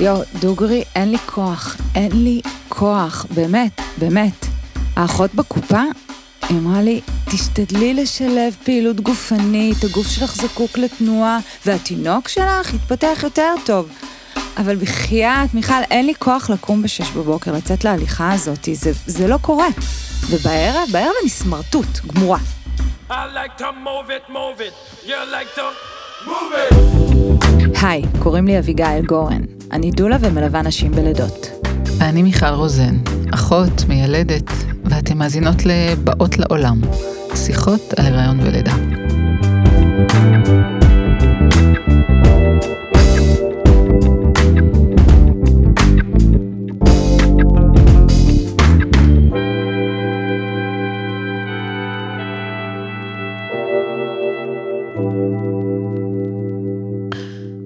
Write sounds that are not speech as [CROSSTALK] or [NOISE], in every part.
יואו, דוגרי, אין לי כוח, אין לי כוח, באמת, באמת. האחות בקופה היא אמרה לי, תשתדלי לשלב פעילות גופנית, הגוף שלך זקוק לתנועה, והתינוק שלך יתפתח יותר טוב. אבל בחייאת, מיכל, אין לי כוח לקום בשש בבוקר, לצאת להליכה הזאת, זה, זה לא קורה. ובערב, בערב אני סמרטוט, גמורה. היי, קוראים לי אביגיל גורן. אני דולה ומלווה נשים בלידות. אני מיכל רוזן, אחות, מיילדת, ואתן מאזינות ל"באות לעולם", שיחות על הריון ולידה.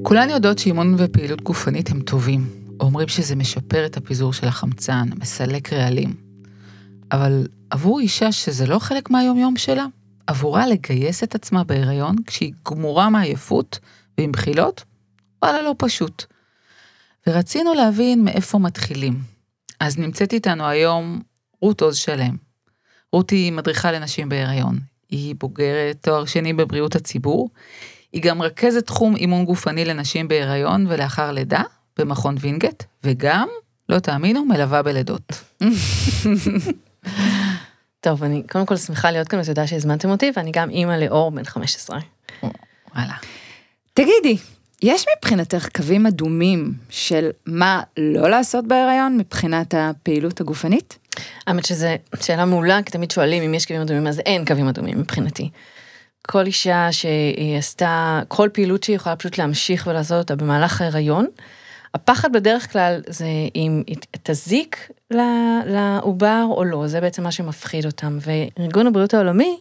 כולן יודעות שאימון ופעילות גופנית הם טובים. אומרים שזה משפר את הפיזור של החמצן, מסלק רעלים. אבל עבור אישה שזה לא חלק מהיומיום שלה, עבורה לגייס את עצמה בהיריון כשהיא גמורה מעייפות ועם בחילות, וואלה לא פשוט. ורצינו להבין מאיפה מתחילים. אז נמצאת איתנו היום רות עוז שלם. רות היא מדריכה לנשים בהיריון. היא בוגרת תואר שני בבריאות הציבור. היא גם רכזת תחום אימון גופני לנשים בהיריון ולאחר לידה במכון וינגייט, וגם, לא תאמינו, מלווה בלידות. [LAUGHS] טוב, אני קודם כל שמחה להיות כאן, ותודה שהזמנתם אותי, ואני גם אימא לאור בן 15. וואלה. תגידי, יש מבחינתך קווים אדומים של מה לא לעשות בהיריון מבחינת הפעילות הגופנית? האמת שזו שאלה מעולה, כי תמיד שואלים אם יש קווים אדומים, אז אין קווים אדומים מבחינתי. כל אישה שהיא עשתה, כל פעילות שהיא יכולה פשוט להמשיך ולעשות אותה במהלך ההיריון, הפחד בדרך כלל זה אם תזיק לעובר או לא, זה בעצם מה שמפחיד אותם. וארגון הבריאות העולמי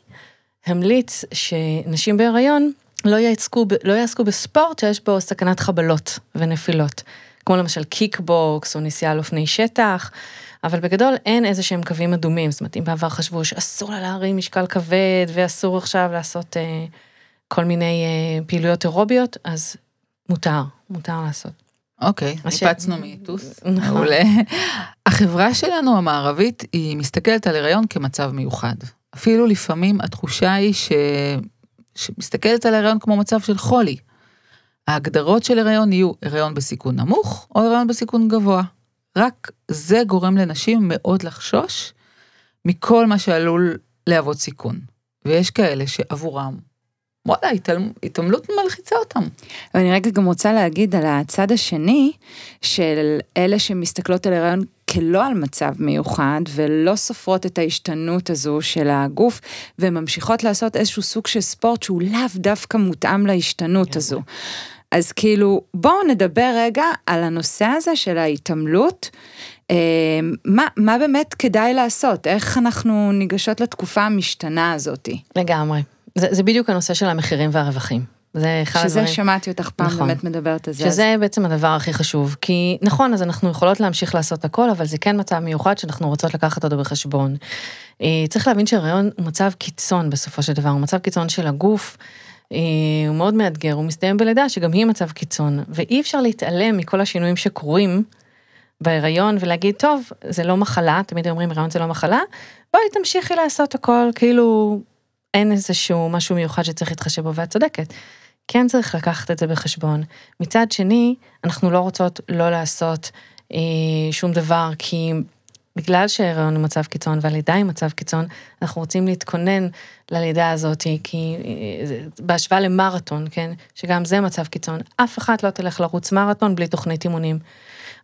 המליץ שנשים בהיריון לא יעסקו, לא יעסקו בספורט שיש בו סכנת חבלות ונפילות, כמו למשל קיקבוקס או נסיעה על אופני שטח, אבל בגדול אין איזה שהם קווים אדומים, זאת אומרת אם בעבר חשבו שאסור לה להרים משקל כבד ואסור עכשיו לעשות אה, כל מיני אה, פעילויות אירוביות, אז מותר, מותר לעשות. אוקיי, ניפצנו מיתוס. נכון. מעולה. החברה שלנו המערבית היא מסתכלת על הריון כמצב מיוחד. אפילו לפעמים התחושה היא ש... שמסתכלת על הריון כמו מצב של חולי. ההגדרות של הריון יהיו הריון בסיכון נמוך או הריון בסיכון גבוה. רק זה גורם לנשים מאוד לחשוש מכל מה שעלול להוות סיכון. ויש כאלה שעבורם וואלה, התעמלות מלחיצה אותם. ואני רגע גם רוצה להגיד על הצד השני, של אלה שמסתכלות על הריון כלא על מצב מיוחד, ולא סופרות את ההשתנות הזו של הגוף, וממשיכות לעשות איזשהו סוג של ספורט שהוא לאו דווקא מותאם להשתנות הזו. אז כאילו, בואו נדבר רגע על הנושא הזה של ההתעמלות. אה, מה, מה באמת כדאי לעשות? איך אנחנו ניגשות לתקופה המשתנה הזאתי? לגמרי. זה, זה בדיוק הנושא של המחירים והרווחים. זה אחד שזה הדברים... שמעתי אותך פעם נכון, באמת מדברת על זה. שזה אז... בעצם הדבר הכי חשוב, כי נכון, אז אנחנו יכולות להמשיך לעשות הכל, אבל זה כן מצב מיוחד שאנחנו רוצות לקחת אותו בחשבון. אה, צריך להבין שהרעיון הוא מצב קיצון בסופו של דבר, הוא מצב קיצון של הגוף. אה, הוא מאוד מאתגר, הוא מסתיים בלידה שגם היא מצב קיצון, ואי אפשר להתעלם מכל השינויים שקורים בהיריון ולהגיד, טוב, זה לא מחלה, תמיד אומרים הריון זה לא מחלה, בואי תמשיכי לעשות הכל, כאילו אין איזשהו משהו מיוחד שצריך להתחשב בו, ואת צודקת. כן צריך לקחת את זה בחשבון. מצד שני, אנחנו לא רוצות לא לעשות אה, שום דבר, כי בגלל שההיריון הוא מצב קיצון והלידה היא מצב קיצון, אנחנו רוצים להתכונן ללידה הזאת, כי אה, בהשוואה למרתון, כן, שגם זה מצב קיצון, אף אחת לא תלך לרוץ מרתון בלי תוכנית אימונים.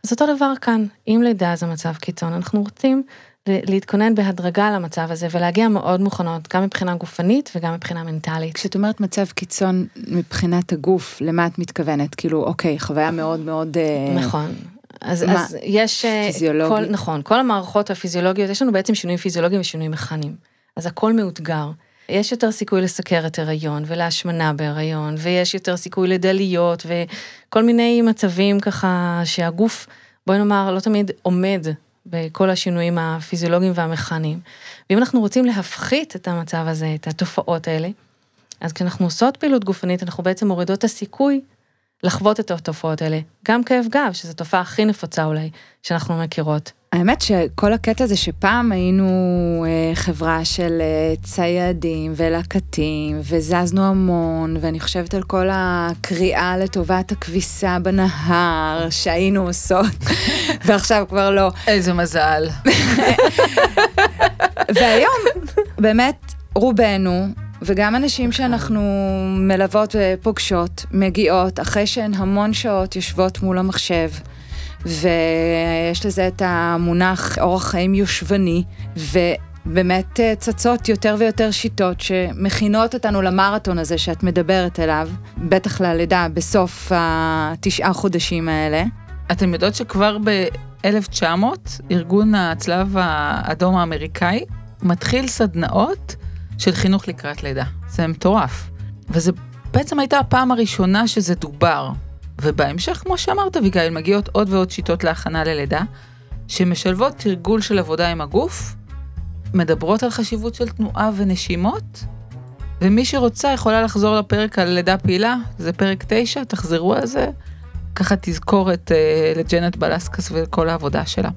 אז אותו דבר כאן, אם לידה זה מצב קיצון, אנחנו רוצים להתכונן בהדרגה למצב הזה ולהגיע מאוד מוכנות, גם מבחינה גופנית וגם מבחינה מנטלית. כשאת אומרת מצב קיצון מבחינת הגוף, למה את מתכוונת? כאילו, אוקיי, חוויה מאוד מאוד... אה, נכון. אז, מה, אז יש... אה, פיזיולוגי. כל, נכון, כל המערכות הפיזיולוגיות, יש לנו בעצם שינויים פיזיולוגיים ושינויים מכניים. אז הכל מאותגר. יש יותר סיכוי לסכרת הריון ולהשמנה בהריון, ויש יותר סיכוי לדליות וכל מיני מצבים ככה שהגוף, בואי נאמר, לא תמיד עומד בכל השינויים הפיזיולוגיים והמכניים. ואם אנחנו רוצים להפחית את המצב הזה, את התופעות האלה, אז כשאנחנו עושות פעילות גופנית, אנחנו בעצם מורידות את הסיכוי לחוות את התופעות האלה. גם כאב גב, שזו תופעה הכי נפוצה אולי, שאנחנו מכירות. האמת שכל הקטע זה שפעם היינו אה, חברה של אה, ציידים ולקטים, וזזנו המון, ואני חושבת על כל הקריאה לטובת הכביסה בנהר שהיינו עושות, [LAUGHS] ועכשיו כבר לא. איזה מזל. [LAUGHS] והיום, באמת, רובנו, וגם אנשים שאנחנו מלוות ופוגשות, מגיעות אחרי שהן המון שעות יושבות מול המחשב. ויש לזה את המונח אורח חיים יושבני, ובאמת אה, צצות יותר ויותר שיטות שמכינות אותנו למרתון הזה שאת מדברת אליו, בטח ללידה בסוף התשעה חודשים האלה. אתם יודעות שכבר ב-1900 ארגון הצלב האדום האמריקאי מתחיל סדנאות של חינוך לקראת לידה. זה מטורף. וזה בעצם הייתה הפעם הראשונה שזה דובר. ובהמשך, כמו שאמרת, אביגיל, מגיעות עוד ועוד שיטות להכנה ללידה, שמשלבות תרגול של עבודה עם הגוף, מדברות על חשיבות של תנועה ונשימות, ומי שרוצה יכולה לחזור לפרק על לידה פעילה, זה פרק 9, תחזרו על זה, ככה תזכורת uh, לג'נט בלסקס וכל העבודה שלה.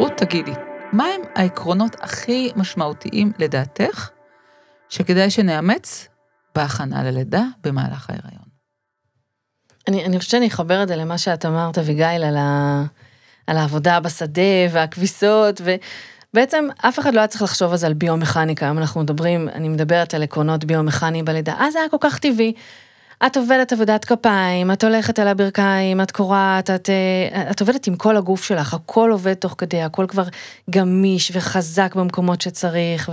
רות, תגידי, מהם העקרונות הכי משמעותיים לדעתך שכדאי שנאמץ בהכנה ללידה במהלך ההיריון. אני, אני חושבת שאני אחבר את זה למה שאת אמרת, אביגיל, על, על העבודה בשדה והכביסות, ובעצם אף אחד לא היה צריך לחשוב זה על ביומכניקה, היום אנחנו מדברים, אני מדברת על עקרונות ביומכניים בלידה, אז זה היה כל כך טבעי. את עובדת עבודת כפיים, את הולכת על הברכיים, את קורעת, את, אה, את עובדת עם כל הגוף שלך, הכל עובד תוך כדי, הכל כבר גמיש וחזק במקומות שצריך,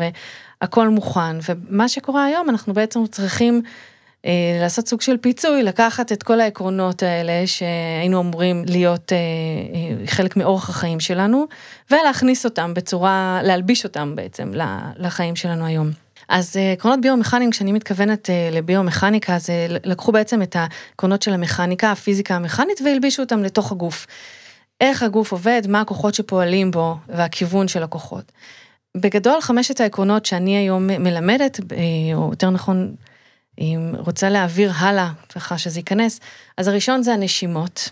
הכל מוכן, ומה שקורה היום, אנחנו בעצם צריכים אה, לעשות סוג של פיצוי, לקחת את כל העקרונות האלה שהיינו אמורים להיות אה, אה, חלק מאורח החיים שלנו, ולהכניס אותם בצורה, להלביש אותם בעצם לחיים שלנו היום. אז אה, עקרונות ביומכניים, כשאני מתכוונת אה, לביומכניקה, זה לקחו בעצם את העקרונות של המכניקה, הפיזיקה המכנית, והלבישו אותם לתוך הגוף. איך הגוף עובד, מה הכוחות שפועלים בו, והכיוון של הכוחות. בגדול חמשת העקרונות שאני היום מלמדת, אה, או יותר נכון, אם רוצה להעביר הלאה, ככה שזה ייכנס, אז הראשון זה הנשימות.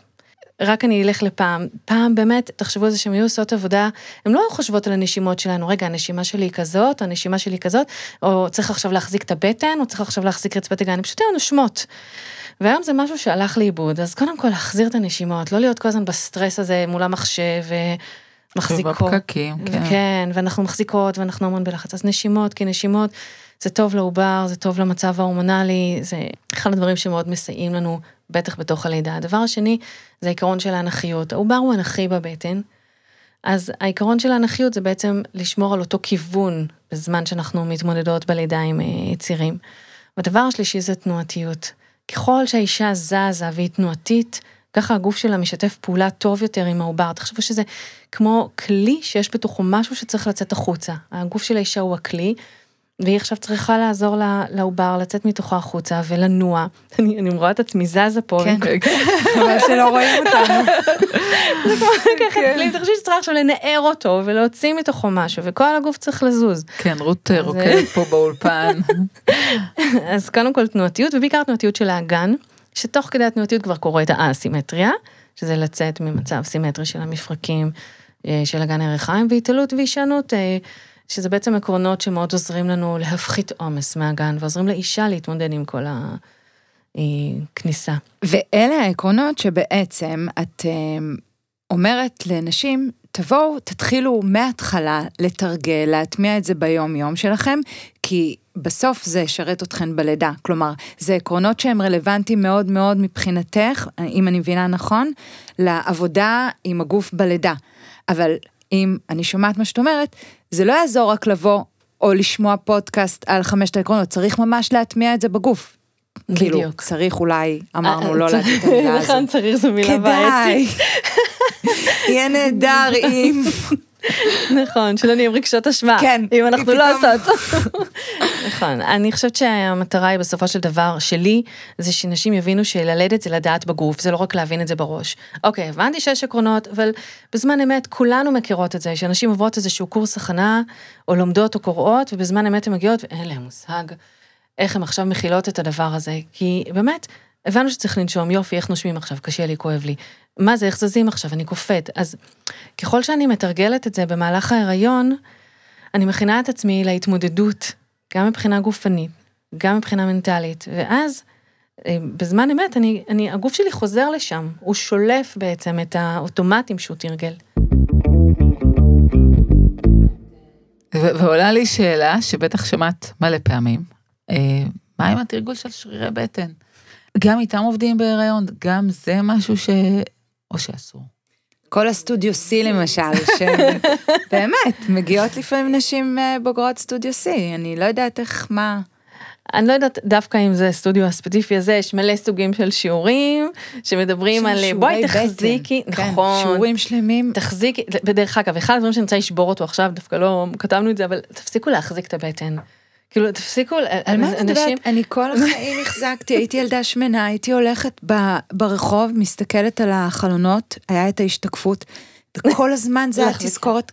רק אני אלך לפעם, פעם באמת, תחשבו על זה שהן היו עושות עבודה, הן לא חושבות על הנשימות שלנו, רגע, הנשימה שלי היא כזאת, הנשימה שלי היא כזאת, או צריך עכשיו להחזיק את הבטן, או צריך עכשיו להחזיק רצפת הגן, פשוט היו נושמות. והיום זה משהו שהלך לאיבוד, אז קודם כל להחזיר את הנשימות, לא להיות כל הזמן בסטרס הזה מול המחשב, מחזיקות. ובפקקים, כן. כן, ואנחנו מחזיקות ואנחנו המון בלחץ. אז נשימות, כי נשימות זה טוב לעובר, זה טוב למצב ההורמונלי, זה אחד הדברים שמאוד מסייעים לנו, בטח בתוך הלידה. הדבר השני זה העיקרון של האנכיות. העובר הוא אנכי בבטן, אז העיקרון של האנכיות זה בעצם לשמור על אותו כיוון בזמן שאנחנו מתמודדות בלידה עם אה, צירים. והדבר השלישי זה תנועתיות. ככל שהאישה זזה והיא תנועתית, ככה הגוף שלה משתף פעולה טוב יותר עם העובר. תחשבו שזה כמו כלי שיש בתוכו משהו שצריך לצאת החוצה. הגוף של האישה הוא הכלי, והיא עכשיו צריכה לעזור לעובר לצאת מתוכו החוצה ולנוע. [LAUGHS] אני, אני רואה את עצמי זזה פה. כן, [LAUGHS] חבל שלא רואים אותנו. [LAUGHS] זה כמו לקחת כלי, תחשבי שצריך עכשיו לנער אותו ולהוציא מתוכו משהו, וכל הגוף צריך לזוז. כן, רות רוקדת פה באולפן. אז קודם כל תנועתיות, ובעיקר תנועתיות של האגן. שתוך כדי התנועתיות כבר קורית האסימטריה, שזה לצאת ממצב סימטרי של המפרקים אה, של אגן הירכיים, והתעלות והישענות, אה, שזה בעצם עקרונות שמאוד עוזרים לנו להפחית עומס מהגן, ועוזרים לאישה להתמודד עם כל הכניסה. אה, ואלה העקרונות שבעצם את אומרת לנשים, תבואו, תתחילו מההתחלה לתרגל, להטמיע את זה ביום-יום שלכם, כי בסוף זה ישרת אתכן בלידה. כלומר, זה עקרונות שהם רלוונטיים מאוד מאוד מבחינתך, אם אני מבינה נכון, לעבודה עם הגוף בלידה. אבל אם אני שומעת מה שאת אומרת, זה לא יעזור רק לבוא או לשמוע פודקאסט על חמשת העקרונות, צריך ממש להטמיע את זה בגוף. כאילו. צריך אולי, אמרנו לא להגיד את המילה [LAUGHS] הזאת. נכון, צריך זו מילה בעייתית. כדאי. [LAUGHS] יהיה נהדר אם... [LAUGHS] נכון, שלא נהיה רגשות אשמה. כן. אם אנחנו לא עושות. נכון, אני חושבת שהמטרה היא בסופו של דבר שלי, זה שנשים יבינו שללדת זה לדעת בגוף, זה לא רק להבין את זה בראש. אוקיי, הבנתי שיש עקרונות, אבל בזמן אמת כולנו מכירות את זה, שנשים עוברות איזשהו קורס הכנה, או לומדות או קוראות, ובזמן אמת הן מגיעות ואין להן מושג איך הן עכשיו מכילות את הדבר הזה, כי באמת, הבנו שצריך לנשום, יופי, איך נושמים עכשיו, קשה לי, כואב לי. מה זה, איך זזים עכשיו, אני קופאת. אז ככל שאני מתרגלת את זה במהלך ההיריון, אני מכינה את עצמי להתמודדות, גם מבחינה גופנית, גם מבחינה מנטלית, ואז אה, בזמן אמת, אני, אני, הגוף שלי חוזר לשם, הוא שולף בעצם את האוטומטים שהוא תרגל. ועולה לי שאלה שבטח שמעת מלא פעמים, אה, מה עם התרגול של שרירי בטן? גם איתם עובדים בהיריון, גם זה משהו ש... או שאסור. כל הסטודיו C למשל, שבאמת, [LAUGHS] מגיעות לפעמים נשים אה, בוגרות סטודיו C, אני לא יודעת איך, מה... אני לא יודעת דווקא אם זה הסטודיו הספציפי הזה, יש מלא סוגים של שיעורים שמדברים על בואי תחזיקי, כן, נכון, שיעורים שלמים. תחזיקי, בדרך אגב, אחד הדברים שאני רוצה לשבור אותו עכשיו, דווקא לא כתבנו את זה, אבל תפסיקו להחזיק את הבטן. כאילו, תפסיקו, על מה את מדברת? אני כל [LAUGHS] החיים החזקתי, הייתי ילדה שמנה, הייתי הולכת ברחוב, מסתכלת על החלונות, היה את ההשתקפות. כל הזמן זה [LAUGHS] היה תזכורת,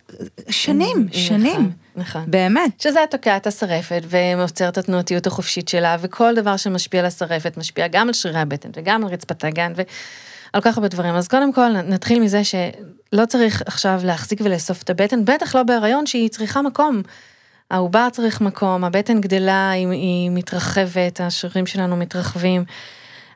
שנים, שנים. נכון. באמת. שזה תוקע את השרפת ומוצר את התנועתיות החופשית שלה, וכל דבר שמשפיע על השרפת משפיע גם על שרירי הבטן וגם על רצפת הגן ועל כך הרבה דברים. אז קודם כל נתחיל מזה שלא צריך עכשיו להחזיק ולאסוף את הבטן, בטח לא בהיריון שהיא צריכה מקום. העובר צריך מקום, הבטן גדלה, היא, היא מתרחבת, השרירים שלנו מתרחבים.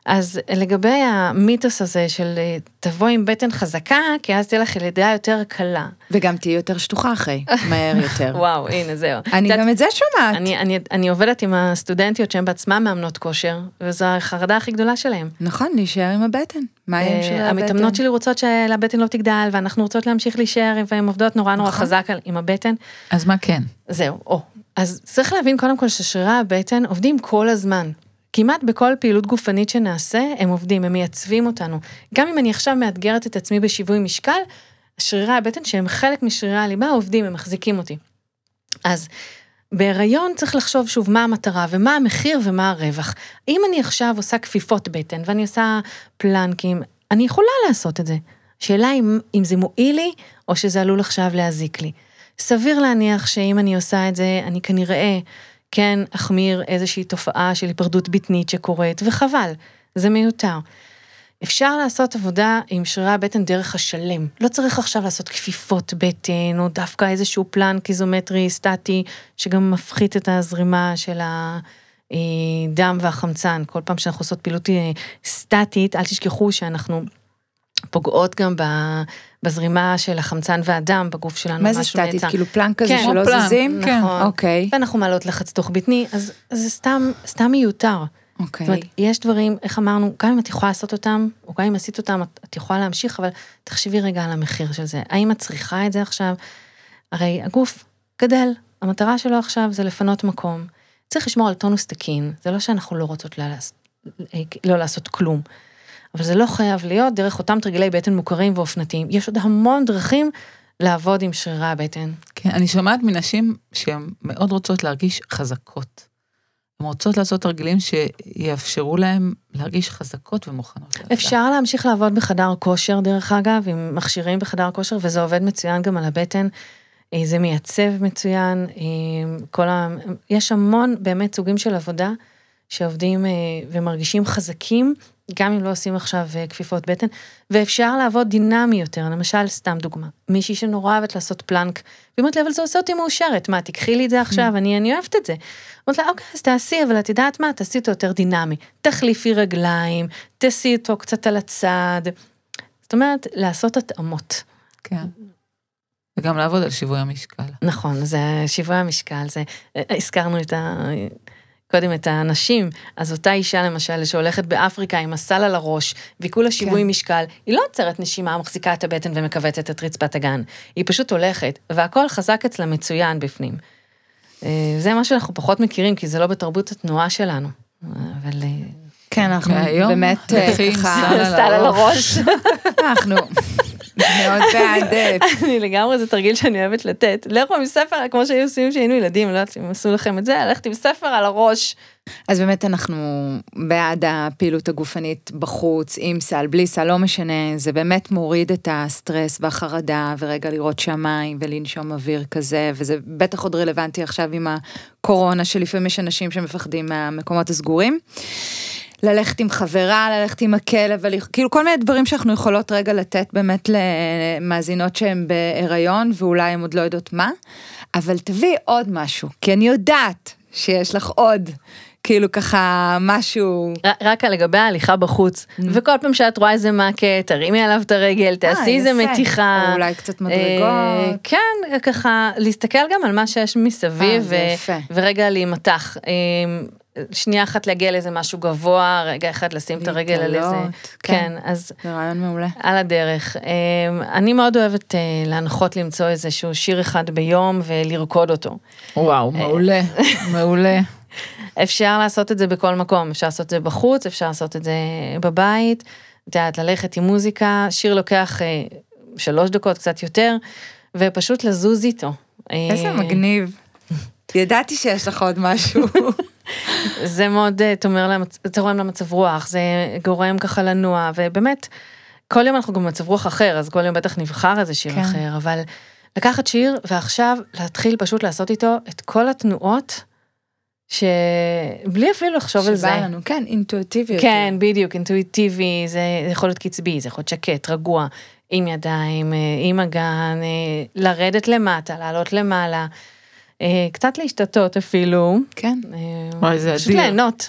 אז לגבי המיתוס הזה של אה, תבוא עם בטן חזקה, כי אז תהיה לך לידה יותר קלה. וגם תהיי יותר שטוחה אחרי, מהר [LAUGHS] יותר. וואו, הנה זהו. אני גם את זה שומעת. אני, אני, אני עובדת עם הסטודנטיות שהן בעצמן מאמנות כושר, וזו החרדה הכי גדולה שלהן. נכון, להישאר עם הבטן. מה יהיה עם של הבטן? המתאמנות שלי רוצות שהבטן לא תגדל, ואנחנו רוצות להמשיך להישאר, והן עובדות נורא נורא נכון. חזק עם הבטן. אז מה כן? זהו, או. אז צריך להבין קודם כל ששרירי הבטן עובדים כל הזמן. כמעט בכל פעילות גופנית שנעשה, הם עובדים, הם מייצבים אותנו. גם אם אני עכשיו מאתגרת את עצמי בשיווי משקל, שרירי הבטן שהם חלק משרירי הליבה עובדים, הם מחזיקים אותי. אז בהיריון צריך לחשוב שוב מה המטרה ומה המחיר ומה הרווח. אם אני עכשיו עושה כפיפות בטן ואני עושה פלנקים, אני יכולה לעשות את זה. השאלה אם, אם זה מועיל לי או שזה עלול עכשיו להזיק לי. סביר להניח שאם אני עושה את זה, אני כנראה כן אחמיר איזושהי תופעה של היפרדות בטנית שקורית, וחבל, זה מיותר. אפשר לעשות עבודה עם שרירי הבטן דרך השלם. לא צריך עכשיו לעשות כפיפות בטן, או דווקא איזשהו פלן קיזומטרי סטטי, שגם מפחית את הזרימה של הדם והחמצן. כל פעם שאנחנו עושות פעילות אה, סטטית, אל תשכחו שאנחנו פוגעות גם בזרימה של החמצן והדם בגוף שלנו. מה זה סטטית? כאילו פלנק כזה כן, שלא פלנק, זזים? כן. נכון. אוקיי. ואנחנו מעלות לחץ תוך בטני, אז, אז זה סתם, סתם מיותר. אוקיי. זאת אומרת, יש דברים, איך אמרנו, גם אם את יכולה לעשות אותם, או גם אם עשית אותם, את, את יכולה להמשיך, אבל תחשבי רגע על המחיר של זה. האם את צריכה את זה עכשיו? הרי הגוף גדל, המטרה שלו עכשיו זה לפנות מקום. צריך לשמור על טונוס תקין, זה לא שאנחנו לא רוצות לא, לא לעשות כלום. אבל זה לא חייב להיות דרך אותם תרגילי בטן מוכרים ואופנתיים. יש עוד המון דרכים לעבוד עם שרירי הבטן. כן, אני שומעת מנשים שהן מאוד רוצות להרגיש חזקות. הן רוצות לעשות תרגילים שיאפשרו להן להרגיש חזקות ומוכנות. אפשר להמשיך לעבוד בחדר כושר, דרך אגב, עם מכשירים בחדר כושר, וזה עובד מצוין גם על הבטן. אה, זה מייצב מצוין, אה, כל ה... יש המון באמת סוגים של עבודה שעובדים אה, ומרגישים חזקים גם אם לא עושים עכשיו אה, כפיפות בטן, ואפשר לעבוד דינמי יותר, למשל, סתם דוגמה, מישהי שנורא אוהבת לעשות פלנק, והיא אומרת לי, אבל זה עושה אותי מאושרת, מה, תקחי לי את זה עכשיו, אני, אני אוהבת את זה. אומרת לה, אוקיי, אז תעשי, אבל את יודעת מה, תעשי אותו יותר דינמי, תחליפי רגליים, תעשי אותו קצת על הצד, זאת אומרת, לעשות התאמות. כן. וגם לעבוד על שיווי המשקל. נכון, זה שיווי המשקל, זה, אה, הזכרנו את ה... קודם את האנשים, אז אותה אישה למשל שהולכת באפריקה עם הסל על הראש, ועיכול השיווי כן. משקל, היא לא עוצרת נשימה, מחזיקה את הבטן ומכווצת את רצפת הגן, היא פשוט הולכת, והכל חזק אצלה מצוין בפנים. אה, זה מה שאנחנו פחות מכירים, כי זה לא בתרבות התנועה שלנו, אבל... אה, כן, אנחנו באמת אה, ככה... סל על הראש. [LAUGHS] אנחנו מאוד [LAUGHS] בעד, אה, אני לגמרי, זה תרגיל שאני אוהבת לתת. לכו עם ספר, כמו שהיו עושים כשהיינו ילדים, לא יודעת אם עשו לכם את זה, ללכת עם ספר על הראש. אז באמת אנחנו בעד הפעילות הגופנית בחוץ, עם סל, בלי סל, לא משנה, זה באמת מוריד את הסטרס והחרדה, ורגע לראות שמיים ולנשום אוויר כזה, וזה בטח עוד רלוונטי עכשיו עם הקורונה, שלפעמים יש אנשים שמפחדים מהמקומות הסגורים. ללכת עם חברה, ללכת עם הכלב, כאילו כל מיני דברים שאנחנו יכולות רגע לתת באמת למאזינות שהן בהיריון, ואולי הן עוד לא יודעות מה, אבל תביאי עוד משהו, כי אני יודעת שיש לך עוד, כאילו ככה משהו... רק לגבי ההליכה בחוץ, וכל פעם שאת רואה איזה מכה, תרימי עליו את הרגל, תעשי איזה. מתיחה. או אולי קצת אה, מדרגות. כן, ככה, להסתכל גם על מה שיש מסביב, אה. ורגע להימתח. אה, שנייה אחת להגיע לאיזה משהו גבוה, רגע אחד לשים את הרגל על איזה... להתעלות, כן, כן. אז זה רעיון מעולה. על הדרך. אה, אני מאוד אוהבת אה, להנחות למצוא איזשהו שיר אחד ביום ולרקוד אותו. וואו, מעולה, [LAUGHS] מעולה. אפשר לעשות את זה בכל מקום, אפשר לעשות את זה בחוץ, אפשר לעשות את זה בבית, את יודעת, ללכת עם מוזיקה, שיר לוקח אה, שלוש דקות, קצת יותר, ופשוט לזוז איתו. איזה אה, מגניב. ידעתי שיש לך עוד משהו. [LAUGHS] זה מאוד אה, תומר, למצ... תורם למצב רוח, זה גורם ככה לנוע, ובאמת, כל יום אנחנו גם במצב רוח אחר, אז כל יום בטח נבחר איזה שיר כן. אחר, אבל לקחת שיר ועכשיו להתחיל פשוט לעשות איתו את כל התנועות, שבלי אפילו לחשוב על זה. שבא לנו, כן, אינטואיטיבי. כן, בדיוק, אינטואיטיבי, זה יכול להיות קצבי, זה יכול להיות שקט, רגוע, עם ידיים, אה, עם אגן, אה, לרדת למטה, לעלות למעלה, קצת להשתתות אפילו. כן. אה, וואי, זה פשוט אדיר. ליהנות.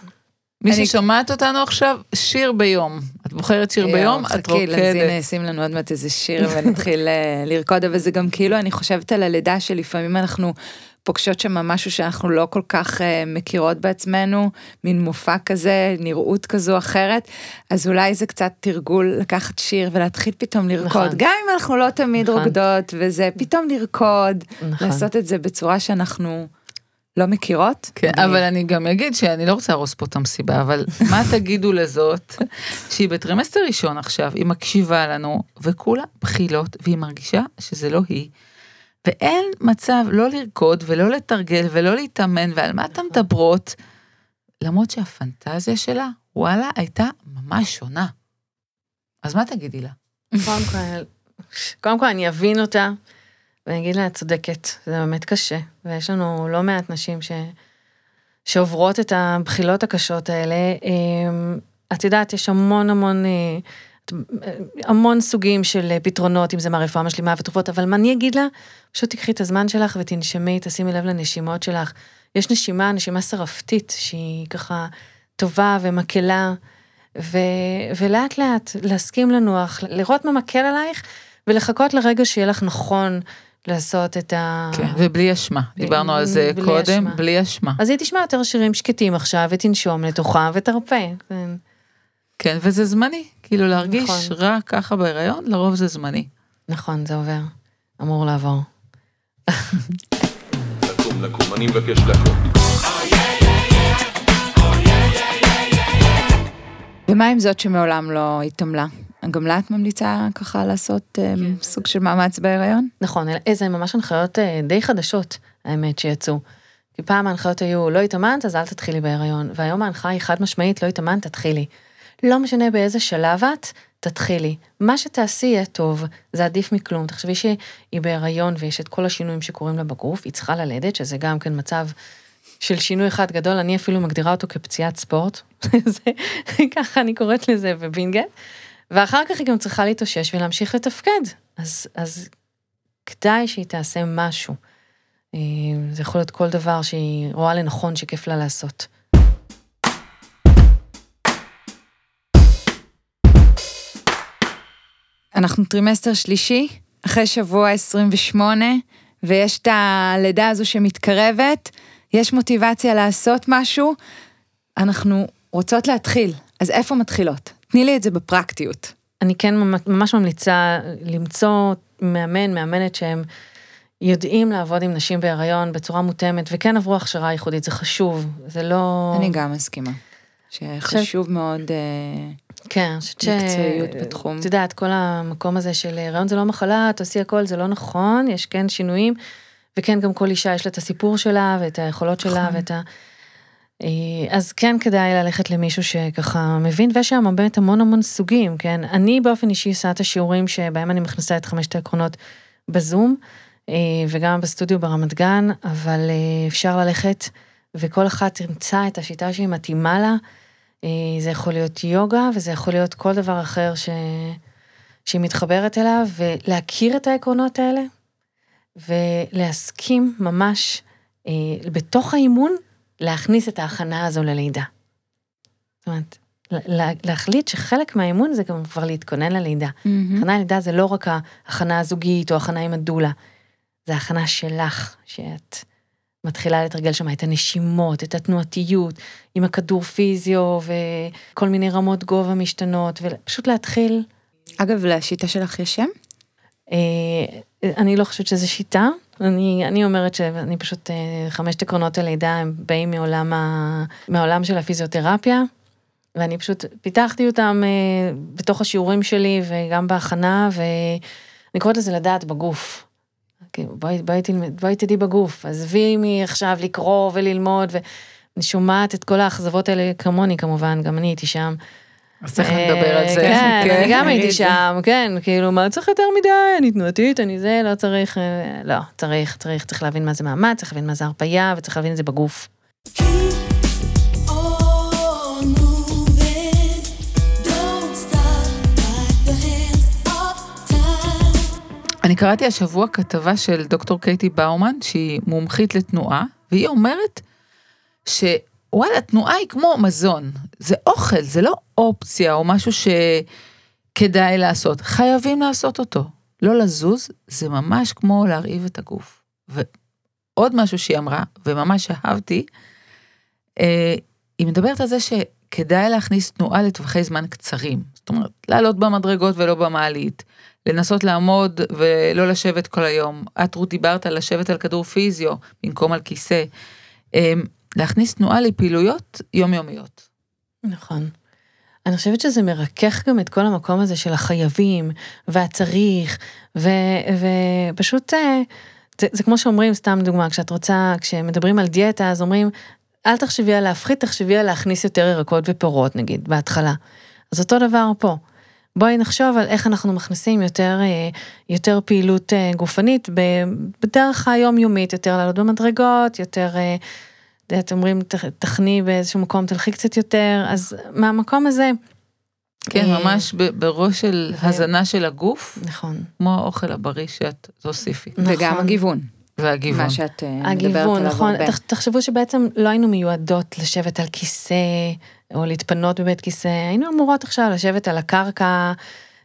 מי ששומעת אותנו עכשיו, שיר ביום. את בוחרת שיר ביום, את חכי, אז הנה, רוקדת. שים לנו עוד מעט איזה שיר ונתחיל אה, לרקוד, אבל זה גם כאילו, אני חושבת על הלידה שלפעמים אנחנו פוגשות שם משהו שאנחנו לא כל כך אה, מכירות בעצמנו, מין מופע כזה, נראות כזו אחרת, אז אולי זה קצת תרגול לקחת שיר ולהתחיל פתאום לרקוד, נכון. גם אם אנחנו לא תמיד נכון. רוקדות וזה, פתאום לרקוד, נכון. לעשות את זה בצורה שאנחנו לא מכירות. כן, אני- אבל אני גם אגיד שאני לא רוצה להרוס פה את המסיבה, אבל מה [LAUGHS] תגידו לזאת שהיא בטרימסטר ראשון עכשיו, היא מקשיבה לנו, וכולה בחילות, והיא מרגישה שזה לא היא, ואין מצב לא לרקוד ולא לתרגל ולא להתאמן, ועל מה אתן מדברות, למרות שהפנטזיה שלה, וואלה, הייתה ממש שונה. אז מה תגידי לה? קודם כל, קודם כל אני אבין אותה, ואני אגיד לה, את צודקת, זה באמת קשה, ויש לנו לא מעט נשים ש... שעוברות את הבחילות הקשות האלה. אמ, את יודעת, יש המון המון, אה, המון סוגים של פתרונות, אם זה מהרפואה משלימה ותרופות, אבל מה אני אגיד לה? פשוט תקחי את הזמן שלך ותנשמי, תשימי לב לנשימות שלך. יש נשימה, נשימה שרפתית, שהיא ככה טובה ומקלה, ו... ולאט לאט להסכים לנוח, לראות מה מקל עלייך, ולחכות לרגע שיהיה לך נכון לעשות את ה... כן, ובלי אשמה, דיברנו על זה בלי קודם, אשמה. בלי אשמה. אז היא תשמע יותר שירים שקטים עכשיו, ותנשום לתוכה, ותרפה. כן. כן, וזה זמני, כאילו להרגיש נכון. רע ככה בהיריון, לרוב זה זמני. נכון, זה עובר. אמור לעבור. לקום, לקום, אני מבקש לקום. ומה עם זאת שמעולם לא התעמלה? גם לה את ממליצה ככה לעשות אה, סוג של מאמץ בהיריון? נכון, אלה- איזה ממש הנחיות אה, די חדשות, האמת, שיצאו. כי פעם ההנחיות היו, לא התאמנת, אז אל תתחילי בהיריון. והיום ההנחיה היא חד משמעית, לא התאמנת, תתחילי. לא משנה באיזה שלב את, תתחילי. מה שתעשי יהיה טוב, זה עדיף מכלום. תחשבי שהיא בהיריון ויש את כל השינויים שקורים לה בגוף, היא צריכה ללדת, שזה גם כן מצב של שינוי אחד גדול, אני אפילו מגדירה אותו כפציעת ספורט. [LAUGHS] זה, ככה אני קוראת לזה בבינגט. ואחר כך היא גם צריכה להתאושש ולהמשיך לתפקד. אז, אז כדאי שהיא תעשה משהו. אה, זה יכול להיות כל דבר שהיא רואה לנכון שכיף לה לעשות. אנחנו טרימסטר שלישי, אחרי שבוע 28, ויש את הלידה הזו שמתקרבת, יש מוטיבציה לעשות משהו, אנחנו רוצות להתחיל. אז איפה מתחילות? תני לי את זה בפרקטיות. אני כן ממ- ממש ממליצה למצוא מאמן, מאמנת שהם יודעים לעבוד עם נשים בהיריון בצורה מותאמת, וכן עברו הכשרה ייחודית, זה חשוב, זה לא... אני גם מסכימה. שחשוב מאוד, אה, כן, אני חושבת ש... מקצועיות בתחום. את יודעת, כל המקום הזה של הריון זה לא מחלה, תעשי הכל, זה לא נכון, יש כן שינויים, וכן, גם כל אישה יש לה את הסיפור שלה, ואת היכולות שלה, נכון. ואת ה... אה, אז כן כדאי ללכת למישהו שככה מבין, ויש שם באמת המון המון סוגים, כן? אני באופן אישי עושה את השיעורים שבהם אני מכניסה את חמשת העקרונות בזום, אה, וגם בסטודיו ברמת גן, אבל אה, אפשר ללכת, וכל אחת תמצא את השיטה שהיא מתאימה לה. אה, זה יכול להיות יוגה, וזה יכול להיות כל דבר אחר ש... שהיא מתחברת אליו, ולהכיר את העקרונות האלה, ולהסכים ממש אה, בתוך האימון, להכניס את ההכנה הזו ללידה. זאת אומרת, לה- להחליט שחלק מהאימון זה גם כבר להתכונן ללידה. מהמם. הכנה ללידה זה לא רק ההכנה הזוגית או הכנה עם הדולה, זה הכנה שלך, שאת מתחילה לתרגל שם את הנשימות, את התנועתיות, עם הכדור פיזיו וכל מיני רמות גובה משתנות, ופשוט להתחיל. אגב, לשיטה שלך יש שם? אה, אני לא חושבת שזו שיטה, אני, אני אומרת שאני פשוט, אה, חמשת עקרונות הלידה הם באים מעולם, ה, מעולם של הפיזיותרפיה, ואני פשוט פיתחתי אותם אה, בתוך השיעורים שלי וגם בהכנה, ואני קוראת לזה לדעת בגוף. כאילו, בואי, בואי, תלמד, בואי תדעי בגוף, עזבי מעכשיו לקרוא וללמוד, ואני שומעת את כל האכזבות האלה כמוני כמובן, גם אני הייתי שם. אז צריך לדבר על זה. כן, אני גם הייתי. שם, כן, כאילו, מה צריך יותר מדי, אני תנועתית, אני זה, לא צריך, אה, לא, צריך, צריך, צריך להבין מה זה מאמץ, צריך להבין מה זה הרפייה, וצריך להבין את זה בגוף. אני קראתי השבוע כתבה של דוקטור קייטי באומן, שהיא מומחית לתנועה, והיא אומרת שוואלה, תנועה היא כמו מזון. זה אוכל, זה לא אופציה או משהו שכדאי לעשות. חייבים לעשות אותו. לא לזוז, זה ממש כמו להרעיב את הגוף. ועוד משהו שהיא אמרה, וממש אהבתי, אה, היא מדברת על זה שכדאי להכניס תנועה לטווחי זמן קצרים. זאת אומרת, לעלות במדרגות ולא במעלית. לנסות לעמוד ולא לשבת כל היום. את רות דיברת על לשבת על כדור פיזיו במקום על כיסא. אמ, להכניס תנועה לפעילויות יומיומיות. נכון. אני חושבת שזה מרכך גם את כל המקום הזה של החייבים, והצריך, ו, ופשוט, אה, זה, זה כמו שאומרים, סתם דוגמה, כשאת רוצה, כשמדברים על דיאטה, אז אומרים, אל תחשבי על להפחית, תחשבי על להכניס יותר ירקות ופירות, נגיד, בהתחלה. אז אותו דבר פה. בואי נחשוב על איך אנחנו מכניסים יותר, אה, יותר פעילות אה, גופנית בדרך היומיומית, יותר לעלות במדרגות, יותר, אה, את אומרים, "ת- תחני באיזשהו מקום, תלכי קצת יותר, אז מהמקום הזה, כן, אה, ממש בראש של ו- הזנה של הגוף, נכון, כמו האוכל הבריא שאת תוסיפי. וגם נכון. הגיוון, והגיוון. מה שאת אה, מדברת הגיוון, עליו נכון, הרבה. תח- תחשבו שבעצם לא היינו מיועדות לשבת על כיסא, או להתפנות בבית כיסא, היינו אמורות עכשיו לשבת על הקרקע,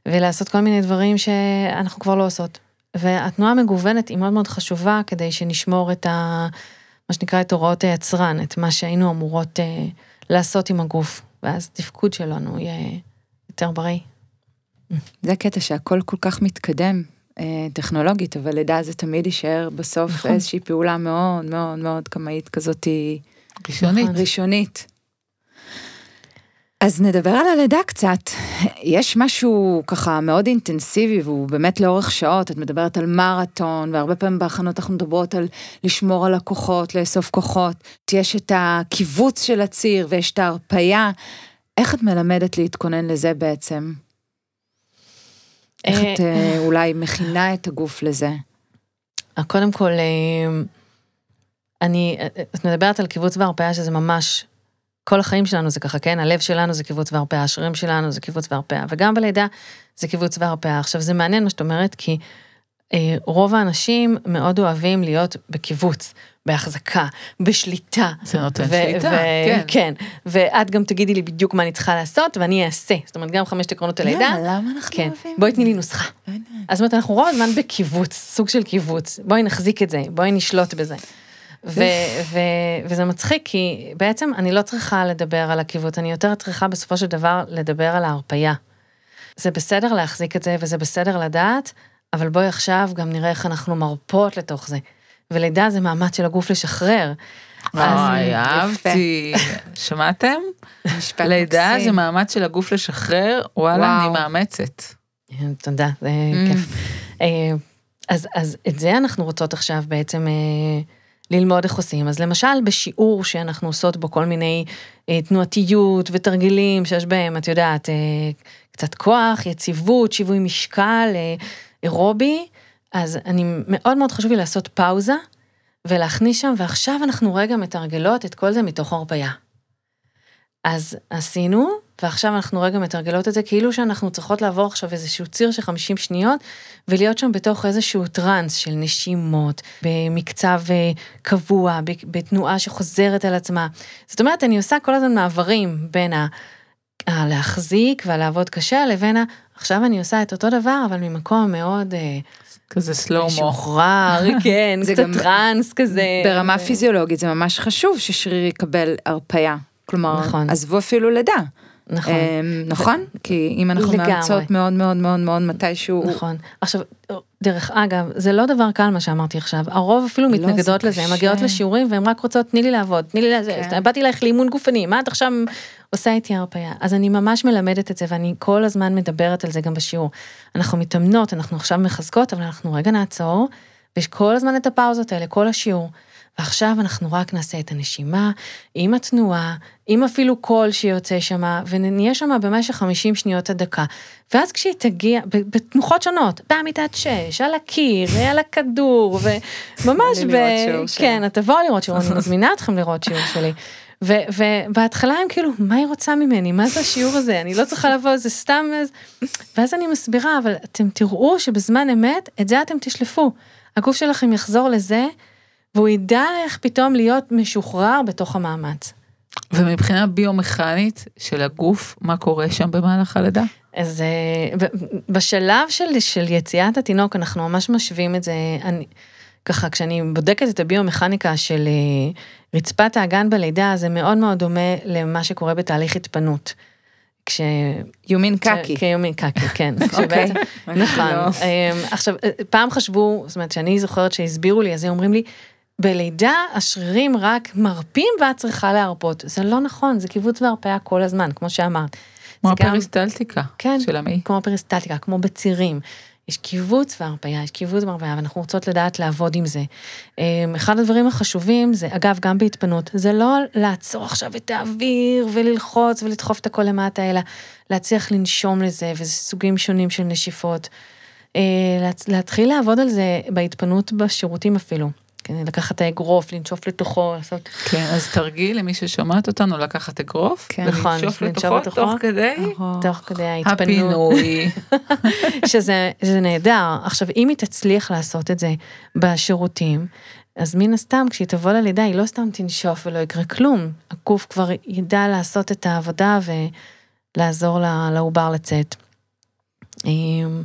ולעשות כל מיני דברים שאנחנו כבר לא עושות. והתנועה המגוונת היא מאוד מאוד חשובה כדי שנשמור את ה... מה שנקרא את הוראות היצרן, את מה שהיינו אמורות אה, לעשות עם הגוף, ואז תפקוד שלנו יהיה יותר בריא. זה קטע שהכל כל כך מתקדם טכנולוגית, אבל לידה זה תמיד יישאר בסוף נכון. איזושהי פעולה מאוד מאוד מאוד קמאית כזאת ראשונית. נכון. ראשונית. אז נדבר על הלידה קצת. יש משהו ככה מאוד אינטנסיבי והוא באמת לאורך שעות, את מדברת על מרתון, והרבה פעמים בהכנות אנחנו מדברות על לשמור על הכוחות, לאסוף כוחות. יש את הקיבוץ של הציר ויש את ההרפייה. איך את מלמדת להתכונן לזה בעצם? איך את אה, אולי מכינה את הגוף לזה? קודם כל, אה, אני, את מדברת על קיבוץ והרפאיה שזה ממש, כל החיים שלנו זה ככה, כן? הלב שלנו זה קיבוץ והרפאיה, השרירים שלנו זה קיבוץ והרפאיה, וגם בלידה זה קיבוץ והרפאיה. עכשיו, זה מעניין מה שאת אומרת, כי אה, רוב האנשים מאוד אוהבים להיות בקיבוץ, בהחזקה, בשליטה. זה נותן שליטה, כן. כן, ואת גם תגידי לי בדיוק מה אני צריכה לעשות, ואני אעשה. זאת אומרת, גם חמשת עקרונות הלידה. למה? למה אנחנו כן, אוהבים? בואי תני לי נוסחה. אז זאת אומרת, אנחנו רוב הזמן בקיבוץ, סוג של קיבוץ. בואי נחזיק את זה, בואי נשלוט בזה. ו- ו- וזה מצחיק, כי בעצם אני לא צריכה לדבר על הקיבוץ, אני יותר צריכה בסופו של דבר לדבר על ההרפייה. זה בסדר להחזיק את זה, וזה בסדר לדעת, אבל בואי עכשיו גם נראה איך אנחנו מרפות לתוך זה. ולידה זה מאמץ של הגוף לשחרר. אוי, אהבתי. שמעתם? משפט לידה. זה מאמץ של הגוף לשחרר, וואלה. אני מאמצת. תודה, זה Mm. כיף. אה, אז, את זה אנחנו רוצות עכשיו בעצם אה, ללמוד איך עושים. אז למשל בשיעור שאנחנו עושות בו כל מיני אה, תנועתיות ותרגילים שיש בהם, את יודעת, אה, קצת כוח, יציבות, שיווי משקל, אה, אירובי, אז אני מאוד מאוד חשוב לי לעשות פאוזה ולהכניס שם, ועכשיו אנחנו רגע מתרגלות את כל זה מתוך הרפאיה. אז עשינו, ועכשיו אנחנו רגע מתרגלות את זה כאילו שאנחנו צריכות לעבור עכשיו איזשהו ציר של 50 שניות, ולהיות שם בתוך איזשהו טראנס של נשימות, במקצב אה, קבוע, בתנועה שחוזרת על עצמה. זאת אומרת, אני עושה כל הזמן מעברים בין ה... הלהחזיק והלעבוד קשה, לבין ה... עכשיו אני עושה את אותו דבר, אבל ממקום מאוד אה, כזה סלואו-מו. משוחרר, [LAUGHS] כן, זה קצת טראנס כזה. ברמה פיזיולוגית זה ממש חשוב ששריר יקבל הרפאיה. כלומר, נכון. עזבו אפילו לידה. נכון. אמ, נכון? כי אם אנחנו. מאמצות מאוד מאוד מאוד מאוד מתישהו, נכון. עכשיו, דרך אגב, זה לא דבר קל מה שאמרתי עכשיו, הרוב אפילו לא, מתנגדות זה לזה, הן. מגיעות לשיעורים והן רק רוצות, תני לי לעבוד, תני לי לזה, כן. באתי אלייך לאימון גופני, מה את עכשיו עושה איתי הרפאיה? אז אני ממש מלמדת את זה ואני כל הזמן מדברת על זה גם בשיעור. אנחנו מתאמנות, אנחנו עכשיו מחזקות, אבל אנחנו רגע נעצור, ויש כל הזמן את הפאוזות האלה, כל השיעור. ועכשיו אנחנו רק נעשה את הנשימה, עם התנועה, עם אפילו קול שיוצא שמה, ונהיה שמה במשך 50 שניות עד דקה. ואז כשהיא תגיע, בתנוחות שונות, בעמידת שש, על הקיר, על הכדור, וממש [LAUGHS] ב... כן, את תבואו לראות שיעור, אני [LAUGHS] מזמינה אתכם לראות שיעור שלי. ובהתחלה הם כאילו, מה היא רוצה ממני? מה זה השיעור הזה? אני לא צריכה לבוא, זה סתם... אז-" ואז אני מסבירה, אבל אתם תראו שבזמן אמת, את זה אתם תשלפו. הגוף שלכם יחזור לזה, והוא ידע איך פתאום להיות משוחרר בתוך המאמץ. ומבחינה ביומכנית של הגוף, מה קורה שם במהלך הלידה? אז אה, בשלב של, של יציאת התינוק, אנחנו ממש משווים את זה, אני, ככה, כשאני בודקת את הביומכניקה של אה, רצפת האגן בלידה, זה מאוד מאוד דומה למה שקורה בתהליך התפנות. כש... יומין קקי. כיומין קקי, כן. [LAUGHS] אוקיי. כשבעצם- [LAUGHS] נכון. לא. אמ, עכשיו, אה, פעם חשבו, זאת אומרת, שאני זוכרת שהסבירו לי, אז הם אומרים לי, בלידה השרירים רק מרפים ואת צריכה להרפות. זה לא נכון, זה קיבוץ והרפאיה כל הזמן, כמו שאמרת. כמו הפריסטלטיקה כן, של המעי. כמו פריסטטיקה, כמו בצירים. יש קיבוץ והרפאיה, יש קיבוץ והרפאיה, ואנחנו רוצות לדעת לעבוד עם זה. אמ, אחד הדברים החשובים זה, אגב, גם בהתפנות, זה לא לעצור עכשיו את האוויר וללחוץ ולדחוף את הכל למטה, אלא להצליח לנשום לזה, וזה סוגים שונים של נשיפות. אה, להתחיל לעבוד על זה בהתפנות בשירותים אפילו. כן, לקחת את האגרוף, לנשוף לתוכו, לעשות... כן, אז תרגיל למי ששומעת אותנו לקחת אגרוף, כן. נכון, ולנשוף לנשוף לתוכו לתוכו. תוך כדי תוך כדי ההתפנות. [LAUGHS] שזה שזה נהדר. עכשיו, אם היא תצליח לעשות את זה בשירותים, אז מן הסתם, כשהיא תבוא ללידה, היא לא סתם תנשוף ולא יקרה כלום. הגוף כבר ידע לעשות את העבודה ולעזור לעובר לצאת. אמ,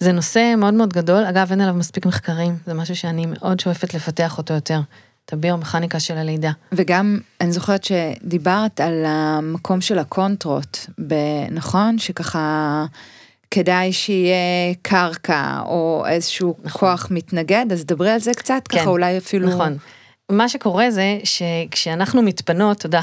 זה נושא מאוד מאוד גדול, אגב, אין עליו מספיק מחקרים, זה משהו שאני מאוד שואפת לפתח אותו יותר, את הביומכניקה של הלידה. וגם, אני זוכרת שדיברת על המקום של הקונטרות, נכון? שככה כדאי שיהיה קרקע או איזשהו נכון. כוח מתנגד, אז דברי על זה קצת, כן, ככה אולי אפילו... נכון. מה שקורה זה שכשאנחנו מתפנות, תודה,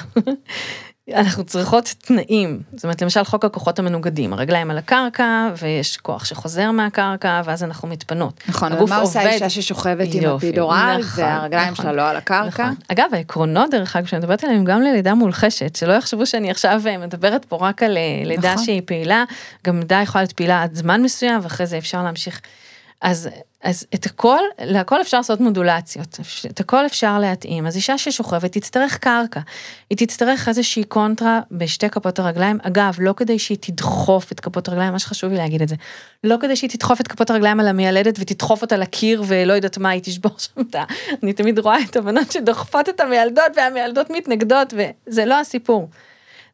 אנחנו צריכות תנאים. זאת אומרת, למשל חוק הכוחות המנוגדים, הרגליים על הקרקע, ויש כוח שחוזר מהקרקע, ואז אנחנו מתפנות. נכון, אבל מה עושה אישה ששוכבת עם יופי, הפידורל, נכון, והרגליים נכון, שלה לא על הקרקע? נכון. אגב, העקרונות, דרך אגב, שאני מדברת עליהם גם ללידה מולחשת, שלא יחשבו שאני עכשיו אה, מדברת פה רק על אה, לידה נכון. שהיא פעילה, גם לידה יכולה להיות פעילה עד זמן מסוים, ואחרי זה אפשר להמשיך. אז, אז את הכל, להכל אפשר לעשות מודולציות, את הכל אפשר להתאים. אז אישה ששוכבת תצטרך קרקע, היא תצטרך איזושהי קונטרה בשתי כפות הרגליים, אגב, לא כדי שהיא תדחוף את כפות הרגליים, מה שחשוב לי להגיד את זה, לא כדי שהיא תדחוף את כפות הרגליים על המיילדת ותדחוף אותה לקיר ולא יודעת מה, היא תשבור שם את ה... אני תמיד רואה את הבנות שדוחפות את המיילדות והמיילדות מתנגדות, וזה לא הסיפור.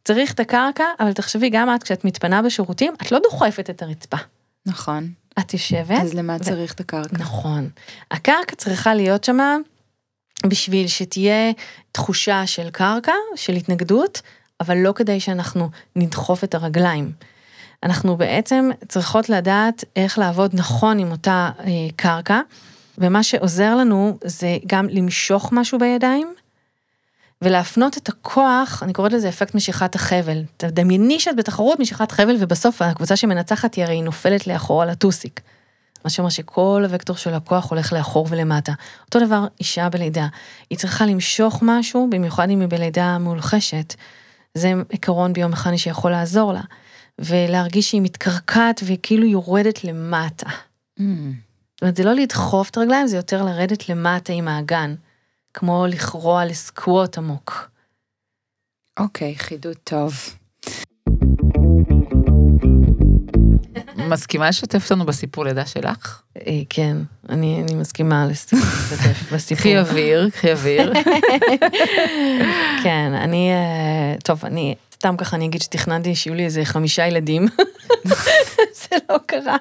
צריך את הקרקע, אבל תחשבי, גם את, כשאת מתפנה בשירותים, את לא דוחפת את הרצפה. נכון. את יושבת. אז למה ו- צריך את הקרקע? נכון. הקרקע צריכה להיות שמה בשביל שתהיה תחושה של קרקע, של התנגדות, אבל לא כדי שאנחנו נדחוף את הרגליים. אנחנו בעצם צריכות לדעת איך לעבוד נכון עם אותה אה, קרקע, ומה שעוזר לנו זה גם למשוך משהו בידיים, ולהפנות את הכוח, אני קוראת לזה אפקט משיכת החבל. תדמייני שאת בתחרות משיכת חבל, ובסוף הקבוצה שמנצחת היא הרי נופלת לאחור על הטוסיק. מה שאומר שכל הוקטור של הכוח הולך לאחור ולמטה. אותו דבר אישה בלידה. היא צריכה למשוך משהו, במיוחד אם היא בלידה מולחשת. זה עיקרון ביומכני שיכול לעזור לה. ולהרגיש שהיא מתקרקעת והיא כאילו יורדת למטה. Mm. זאת אומרת, זה לא לדחוף את הרגליים, זה יותר לרדת למטה עם האגן. כמו לכרוע לסקווט עמוק. אוקיי, חידוד טוב. מסכימה לשתף אותנו בסיפור לידה שלך? אה, כן, אני, אני מסכימה לשתף [LAUGHS] בסיפור. קחי אוויר, קחי אוויר. [LAUGHS] כן, אני, אה, טוב, אני, סתם ככה אני אגיד שתכננתי שיהיו לי איזה חמישה ילדים. [LAUGHS] זה לא קרה.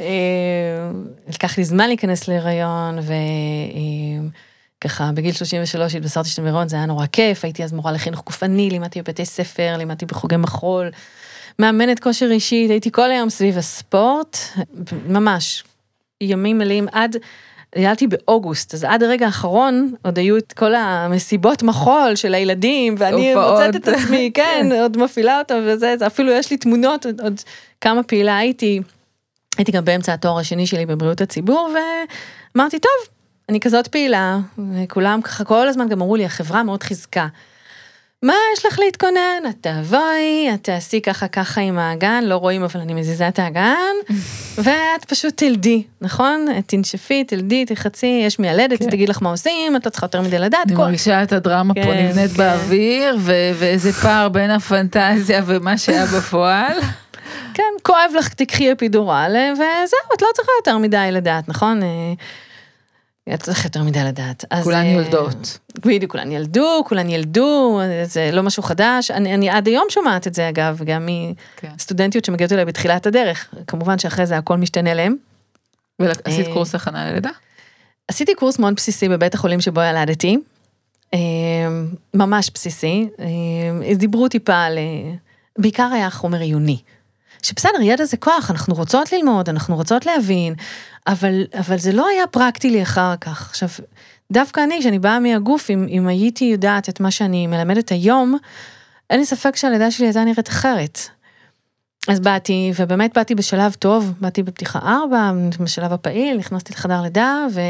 אה, לקח לי זמן להיכנס להיריון, וככה בגיל 33 התבשרתי שאתם בהיריון, זה היה נורא כיף, הייתי אז מורה לחינוך גופני, לימדתי בבתי ספר, לימדתי בחוגי מחול, מאמנת כושר אישית, הייתי כל היום סביב הספורט, ממש, ימים מלאים עד... ילדתי באוגוסט, אז עד הרגע האחרון עוד היו את כל המסיבות מחול של הילדים, ואני. מוצאת את עצמי, [LAUGHS] כן, עוד מפעילה אותם וזה, זה אפילו יש לי תמונות, עוד, עוד כמה פעילה הייתי, הייתי גם באמצע התואר השני שלי בבריאות הציבור, ואמרתי, טוב, אני כזאת פעילה, וכולם ככה כל הזמן גם אמרו לי, החברה מאוד חיזקה. מה יש לך להתכונן? את תבואי, את תעשי ככה ככה עם האגן, לא רואים אבל אני מזיזה את האגן, [LAUGHS] ואת פשוט תלדי, נכון? תנשפי, תלדי, תחצי, יש מיילדת, היא תגיד לך מה עושים, את לא צריכה יותר מדי לדעת. אני כל- מרגישה את הדרמה פה כן, נבנית כן. באוויר, ו- ואיזה פער בין הפנטזיה ומה שהיה [LAUGHS] בפועל. כן, כואב לך, תקחי אפידורל, אה, וזהו, את לא צריכה יותר מדי לדעת, נכון? את צריכה יותר מדי לדעת. כולן אה, יולדות. בדיוק, כולן ילדו, כולן ילדו, זה לא משהו חדש. אני, אני עד היום שומעת את זה, אגב, גם כן. מסטודנטיות שמגיעות אליי בתחילת הדרך. כמובן שאחרי זה הכל משתנה להם. ועשית אה, קורס הכנה ללידה? עשיתי קורס מאוד בסיסי בבית החולים שבו ילדתי, אה, ממש בסיסי, דיברו טיפה על, בעיקר היה חומר עיוני. שבסדר, ידע זה כוח, אנחנו רוצות ללמוד, אנחנו רוצות להבין, אבל, אבל זה לא היה פרקטי לי אחר כך. עכשיו, דווקא אני, כשאני באה מהגוף, אם, אם הייתי יודעת את מה שאני מלמדת היום, אין לי ספק שהלידה שלי הייתה נראית אחרת. אז באתי, ובאמת באתי בשלב טוב, באתי בפתיחה ארבע, בשלב הפעיל, נכנסתי לחדר לידה, ו,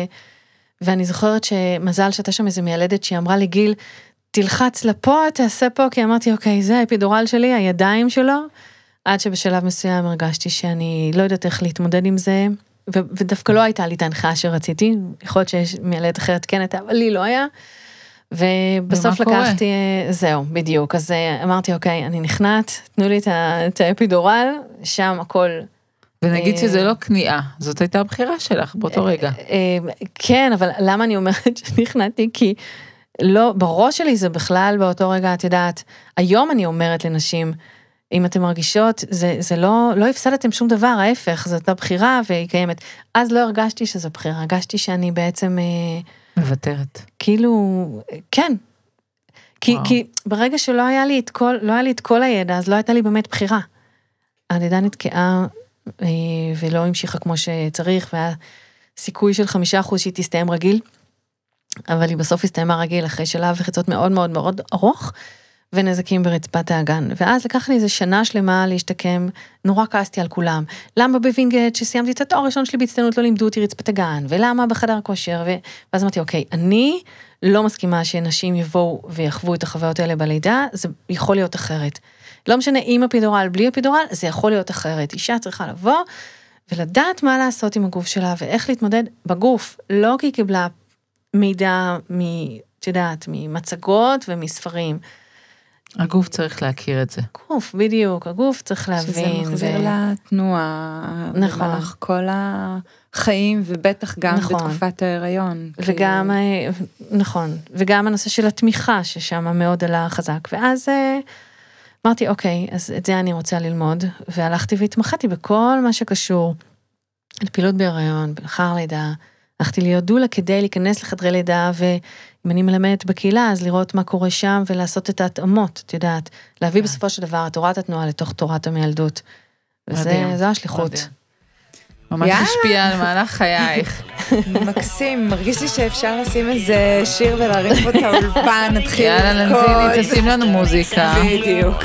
ואני זוכרת שמזל שהייתה שם איזה מיילדת שהיא אמרה לגיל, תלחץ לפה, תעשה פה, כי אמרתי, אוקיי, זה האפידורל שלי, הידיים שלו, עד שבשלב מסוים הרגשתי שאני לא יודעת איך להתמודד עם זה, ו- ודווקא לא הייתה לי את ההנחיה שרציתי, יכול להיות שיש מיילדת אחרת כן הייתה, אבל לי לא היה. ובסוף ומה קורה? לקחתי, אה, זהו, בדיוק, אז אה, אמרתי, אוקיי, אני נכנעת, תנו לי את האפידורל, שם הכל ונגיד אה, שזה לא כניעה, זאת הייתה הבחירה שלך באותו רגע. אה, כן, אבל למה אני אומרת [LAUGHS] שנכנעתי? כי לא, בראש שלי זה בכלל באותו רגע, את יודעת, היום אני אומרת לנשים, אם אתן מרגישות, זה, זה לא, לא הפסדתם שום דבר, ההפך, זאת הבחירה והיא קיימת. אז לא הרגשתי שזו בחירה, הרגשתי שאני בעצם, אה, מוותרת. כאילו, כן. כי, וואו. כי ברגע שלא היה לי את כל, לא היה לי את כל הידע, אז לא הייתה לי באמת בחירה. הלידה נתקעה אה, ולא המשיכה כמו שצריך, והיה סיכוי של חמישה אחוז שהיא תסתיים רגיל, אבל היא בסוף הסתיימה רגיל אחרי שלב לחיצות מאוד מאוד מאוד ארוך, ונזקים ברצפת האגן. ואז לקח לי איזה שנה שלמה להשתקם, נורא כעסתי על כולם. למה בווינגייט שסיימתי את התואר הראשון שלי בהצטיינות לא לימדו אותי רצפת האגן, ולמה בחדר כושר, ו... ואז אמרתי, אוקיי, אני לא מסכימה שנשים יבואו ויחוו את החוויות האלה בלידה, זה יכול להיות אחרת. לא משנה עם אפידורל, בלי אפידורל, זה יכול להיות אחרת. אישה צריכה לבוא ולדעת מה לעשות עם הגוף שלה ואיך להתמודד בגוף, לא כי היא קיבלה מידע מ... את יודעת, ממצגות ומספרים. הגוף צריך להכיר את זה. גוף, בדיוק, הגוף צריך שזה להבין. מחזיר ו- לתנועה. נכון. במהלך כל החיים, ובטח גם נכון. בתקופת ההיריון. וגם, כאילו, נכון, וגם הנושא של התמיכה, ששם מאוד עלה חזק. ואז אה, אמרתי, אוקיי, אז את זה אני רוצה ללמוד, והלכתי והתמחיתי בכל מה שקשור לפעילות בהיריון, לאחר לידה. הלכתי להיות דולה כדי להיכנס לחדרי לידה, ואם אני מלמדת בקהילה, אז לראות מה קורה שם ולעשות את ההתאמות, את יודעת, להביא בסופו של דבר את תורת התנועה לתוך תורת המיילדות. וזה מדהים, זו השליחות. ממש. השפיע על מהלך חייך. [LAUGHS] מקסים, מרגיש לי שאפשר לשים איזה שיר ולהרים פה את האולפן, [LAUGHS] נתחיל יאללה, לנזיני, תשים לנו מוזיקה. בדיוק.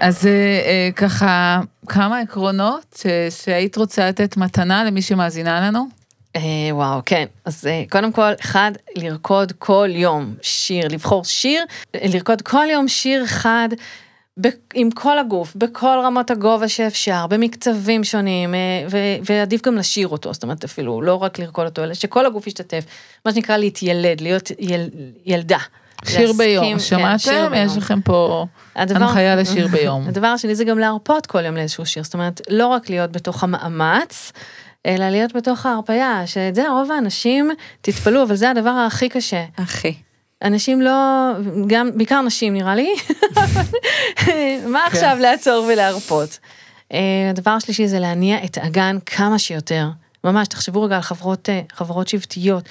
אז אה, אה, ככה, כמה עקרונות ש- שהיית רוצה לתת מתנה למי שמאזינה לנו? אה, וואו, כן. אז אה, קודם כל, אחד, לרקוד כל יום שיר, לבחור שיר, לרקוד כל יום שיר אחד. ב- עם כל הגוף, בכל רמות הגובה שאפשר, במקצבים שונים, אה, ו- ועדיף גם לשיר אותו, זאת אומרת אפילו לא רק לרקוד אותו, אלא שכל הגוף ישתתף, מה שנקרא להתיילד, להיות יל, ילדה. שיר להסכים- ביום, כן, שמעתם? ביום. יש לכם פה הדבר- הנחיה לשיר ביום. הדבר השני זה גם להרפות כל יום לאיזשהו שיר, זאת אומרת, לא רק להיות בתוך המאמץ, אלא להיות בתוך ההרפייה, שאת זה רוב האנשים, תתפלאו, אבל זה הדבר הכי קשה. אחי. אנשים לא, גם, בעיקר נשים נראה לי, מה עכשיו לעצור ולהרפות? אה, הדבר השלישי זה להניע את האגן כמה שיותר, ממש, תחשבו רגע על חברות, אה, חברות שבטיות,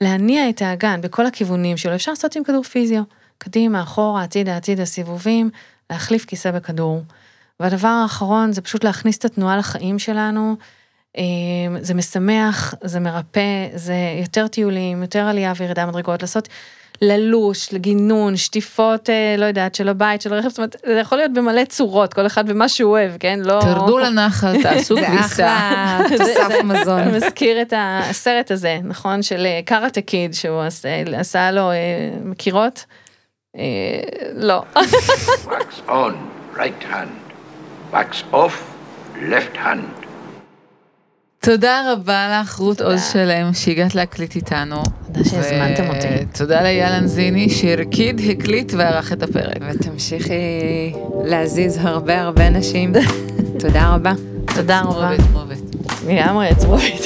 להניע את האגן בכל הכיוונים שלו, אפשר לעשות עם כדור פיזיו, קדימה, אחורה, הצידה, הצידה, סיבובים, להחליף כיסא בכדור. והדבר האחרון זה פשוט להכניס את התנועה לחיים שלנו. אה, זה משמח, זה מרפא, זה יותר טיולים, יותר עלייה וירידה מדרגות, לעשות ללוש, לגינון, שטיפות, אה, לא יודעת, של הבית, של הרכב, זאת אומרת, זה יכול להיות במלא צורות, כל אחד במה שהוא אוהב, כן? לא... תרדו לנחל, [LAUGHS] תעשו זה כביסה. אחלה תוסף מזון. [LAUGHS] מזכיר את הסרט הזה, נכון? של אה, קארטה קיד, שהוא עשה, עשה לו, אה, מכירות? אה, לא. [LAUGHS] Wax on, right hand. Wax off, left hand. תודה רבה לך, רות עוז שלם, שהגעת להקליט איתנו. תודה שהזמנתם אותי. תודה לאייל אנזיני, שהרקיד, הקליט וערך את הפרק. ותמשיכי להזיז הרבה הרבה נשים. [LAUGHS] תודה רבה. תודה רבה. צרובת. לגמרי, עצמובית.